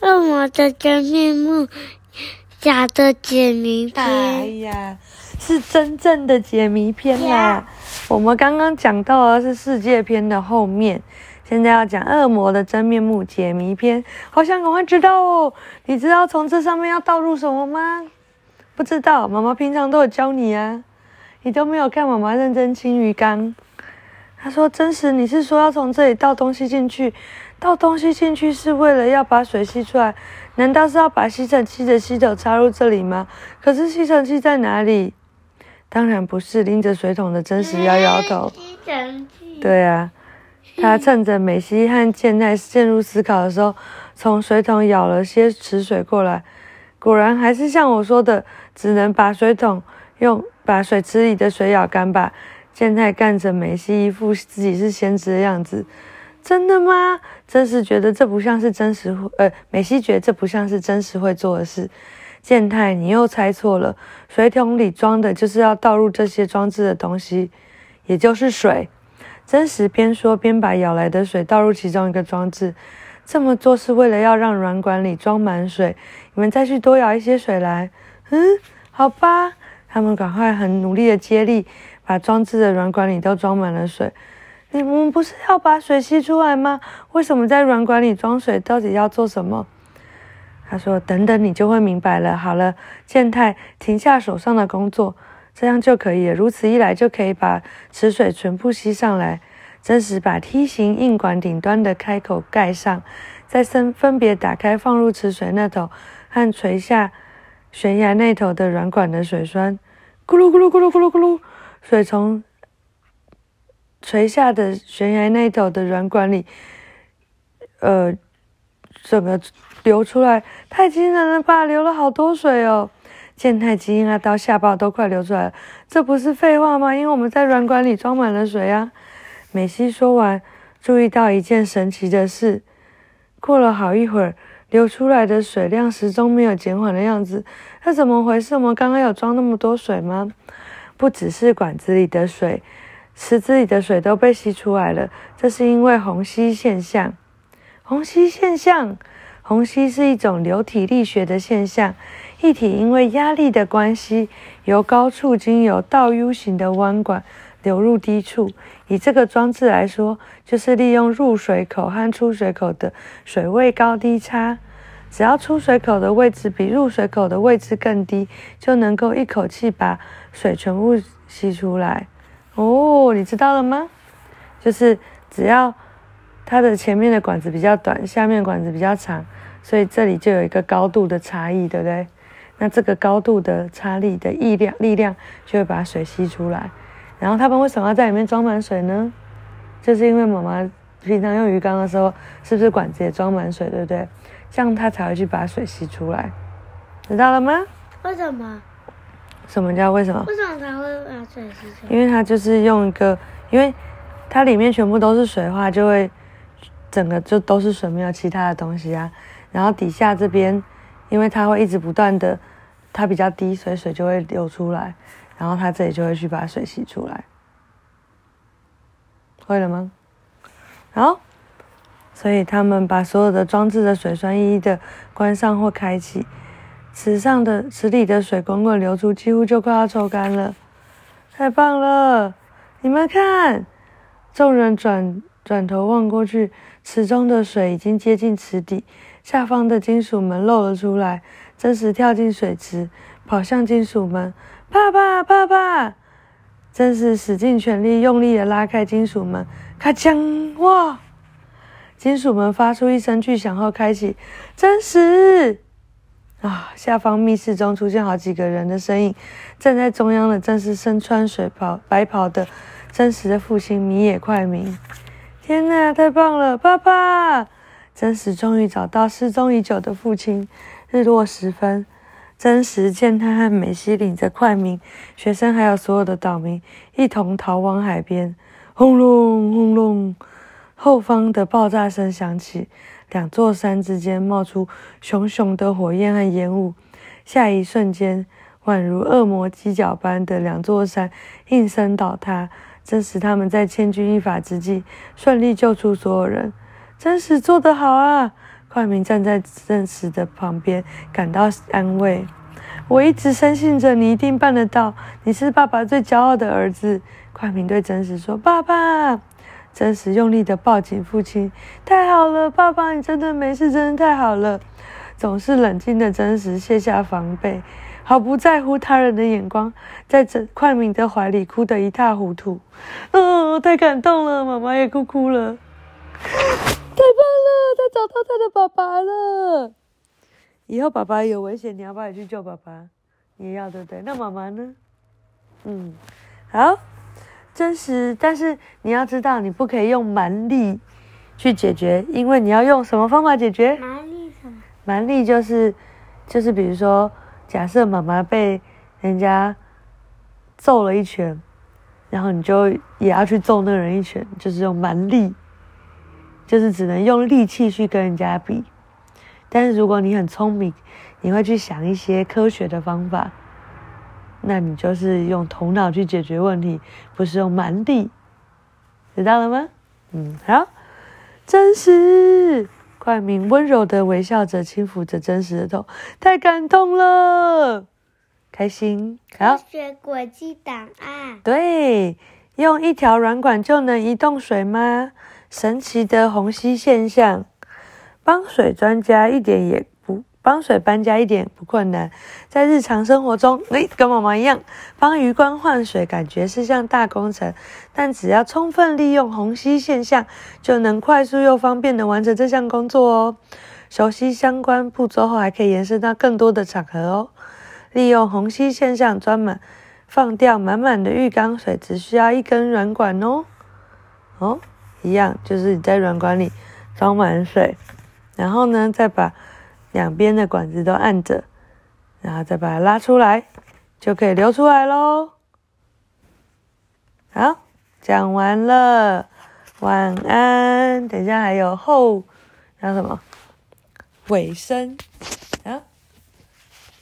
恶魔的真面目，假的解谜哎篇。呀，是真正的解谜篇啦！我们刚刚讲到的是世界篇的后面，现在要讲恶魔的真面目解谜篇。好想赶快知道哦！你知道从这上面要倒入什么吗？不知道，妈妈平常都有教你啊，你都没有看妈妈认真清鱼缸。他说：“真实，你是说要从这里倒东西进去？倒东西进去是为了要把水吸出来？难道是要把吸尘器的吸头插入这里吗？可是吸尘器在哪里？当然不是。拎着水桶的真实摇摇头。吸尘器。对啊，他趁着美西和健太陷入思考的时候，从水桶舀了些池水过来。果然还是像我说的，只能把水桶用把水池里的水舀干吧。健太干着美希一副自己是先知的样子。真的吗？真实觉得这不像是真实会，呃，美希觉得这不像是真实会做的事。健太，你又猜错了，水桶里装的就是要倒入这些装置的东西，也就是水。真实边说边把舀来的水倒入其中一个装置，这么做是为了要让软管里装满水。你们再去多舀一些水来。嗯，好吧。他们赶快很努力的接力，把装置的软管里都装满了水。你们不是要把水吸出来吗？为什么在软管里装水？到底要做什么？他说：“等等，你就会明白了。”好了，健太，停下手上的工作，这样就可以了。如此一来，就可以把池水全部吸上来。真实把梯形硬管顶端的开口盖上，再分分别打开放入池水那头和垂下悬崖那头的软管的水栓，咕噜咕噜咕噜咕噜咕噜，水从垂下的悬崖那头的软管里，呃，整个流出来，太惊人了吧！流了好多水哦。健太基因啊，到下巴都快流出来了，这不是废话吗？因为我们在软管里装满了水啊。美西说完，注意到一件神奇的事：过了好一会儿，流出来的水量始终没有减缓的样子。这怎么回事？我们刚刚有装那么多水吗？不只是管子里的水，池子里的水都被吸出来了。这是因为虹吸现象。虹吸现象，虹吸是一种流体力学的现象。液体因为压力的关系，由高处经由倒 U 型的弯管流入低处。以这个装置来说，就是利用入水口和出水口的水位高低差。只要出水口的位置比入水口的位置更低，就能够一口气把水全部吸出来。哦，你知道了吗？就是只要它的前面的管子比较短，下面管子比较长，所以这里就有一个高度的差异，对不对？那这个高度的差力的力量，力量就会把水吸出来。然后他们为什么要在里面装满水呢？就是因为妈妈平常用鱼缸的时候，是不是管子也装满水，对不对？这样它才会去把水吸出来，知道了吗？为什么？什么叫为什么？为什么？它会把水吸出来？因为它就是用一个，因为它里面全部都是水的话，就会整个就都是水，没有其他的东西啊。然后底下这边，因为它会一直不断的，它比较低，所以水就会流出来，然后它这里就会去把水吸出来。会了吗？好，所以他们把所有的装置的水栓一一的关上或开启，池上的池里的水滚滚流出，几乎就快要抽干了。太棒了！你们看，众人转转头望过去，池中的水已经接近池底，下方的金属门露了出来。真实跳进水池，跑向金属门，爸爸，爸爸！真实使尽全力，用力的拉开金属门，咔锵！哇！金属门发出一声巨响后开启。真实啊！下方密室中出现好几个人的身影，站在中央的正是身穿水袍白袍的真实的父亲米野快明。天哪，太棒了，爸爸！真实终于找到失踪已久的父亲。日落时分。真实见他和美希领着快明学生，还有所有的岛民一同逃往海边。轰隆轰隆，后方的爆炸声响起，两座山之间冒出熊熊的火焰和烟雾。下一瞬间，宛如恶魔犄角般的两座山应声倒塌。真实他们在千钧一发之际顺利救出所有人。真实做得好啊！快明站在真实的旁边，感到安慰。我一直深信着你一定办得到，你是爸爸最骄傲的儿子。快明对真实说：“爸爸。”真实用力的抱紧父亲，太好了，爸爸，你真的没事，真的太好了。总是冷静的真实卸下防备，毫不在乎他人的眼光，在这快明的怀里哭得一塌糊涂。哦，太感动了，妈妈也哭哭了。太棒了，他找到他的爸爸了。以后爸爸有危险，你要不要去救爸爸？你要对不对？那妈妈呢？嗯，好。真实，但是你要知道，你不可以用蛮力去解决，因为你要用什么方法解决？蛮力什么？蛮力就是，就是比如说，假设妈妈被人家揍了一拳，然后你就也要去揍那个人一拳，就是用蛮力，就是只能用力气去跟人家比。但是如果你很聪明，你会去想一些科学的方法。那你就是用头脑去解决问题，不是用蛮力，知道了吗？嗯，好，真实，冠名温柔的微笑着，轻抚着真实的头，太感动了，开心。好，学轨迹档案。对，用一条软管就能移动水吗？神奇的虹吸现象，帮水专家一点也不。帮水搬家一点不困难，在日常生活中，诶，跟妈妈一样，帮鱼缸换水，感觉是项大工程，但只要充分利用虹吸现象，就能快速又方便的完成这项工作哦。熟悉相关步骤后，还可以延伸到更多的场合哦。利用虹吸现象，专门放掉满满的浴缸水，只需要一根软管哦。哦，一样，就是你在软管里装满水，然后呢，再把。两边的管子都按着，然后再把它拉出来，就可以流出来喽。好，讲完了，晚安。等一下还有后，还有什么尾声？啊，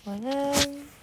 晚安。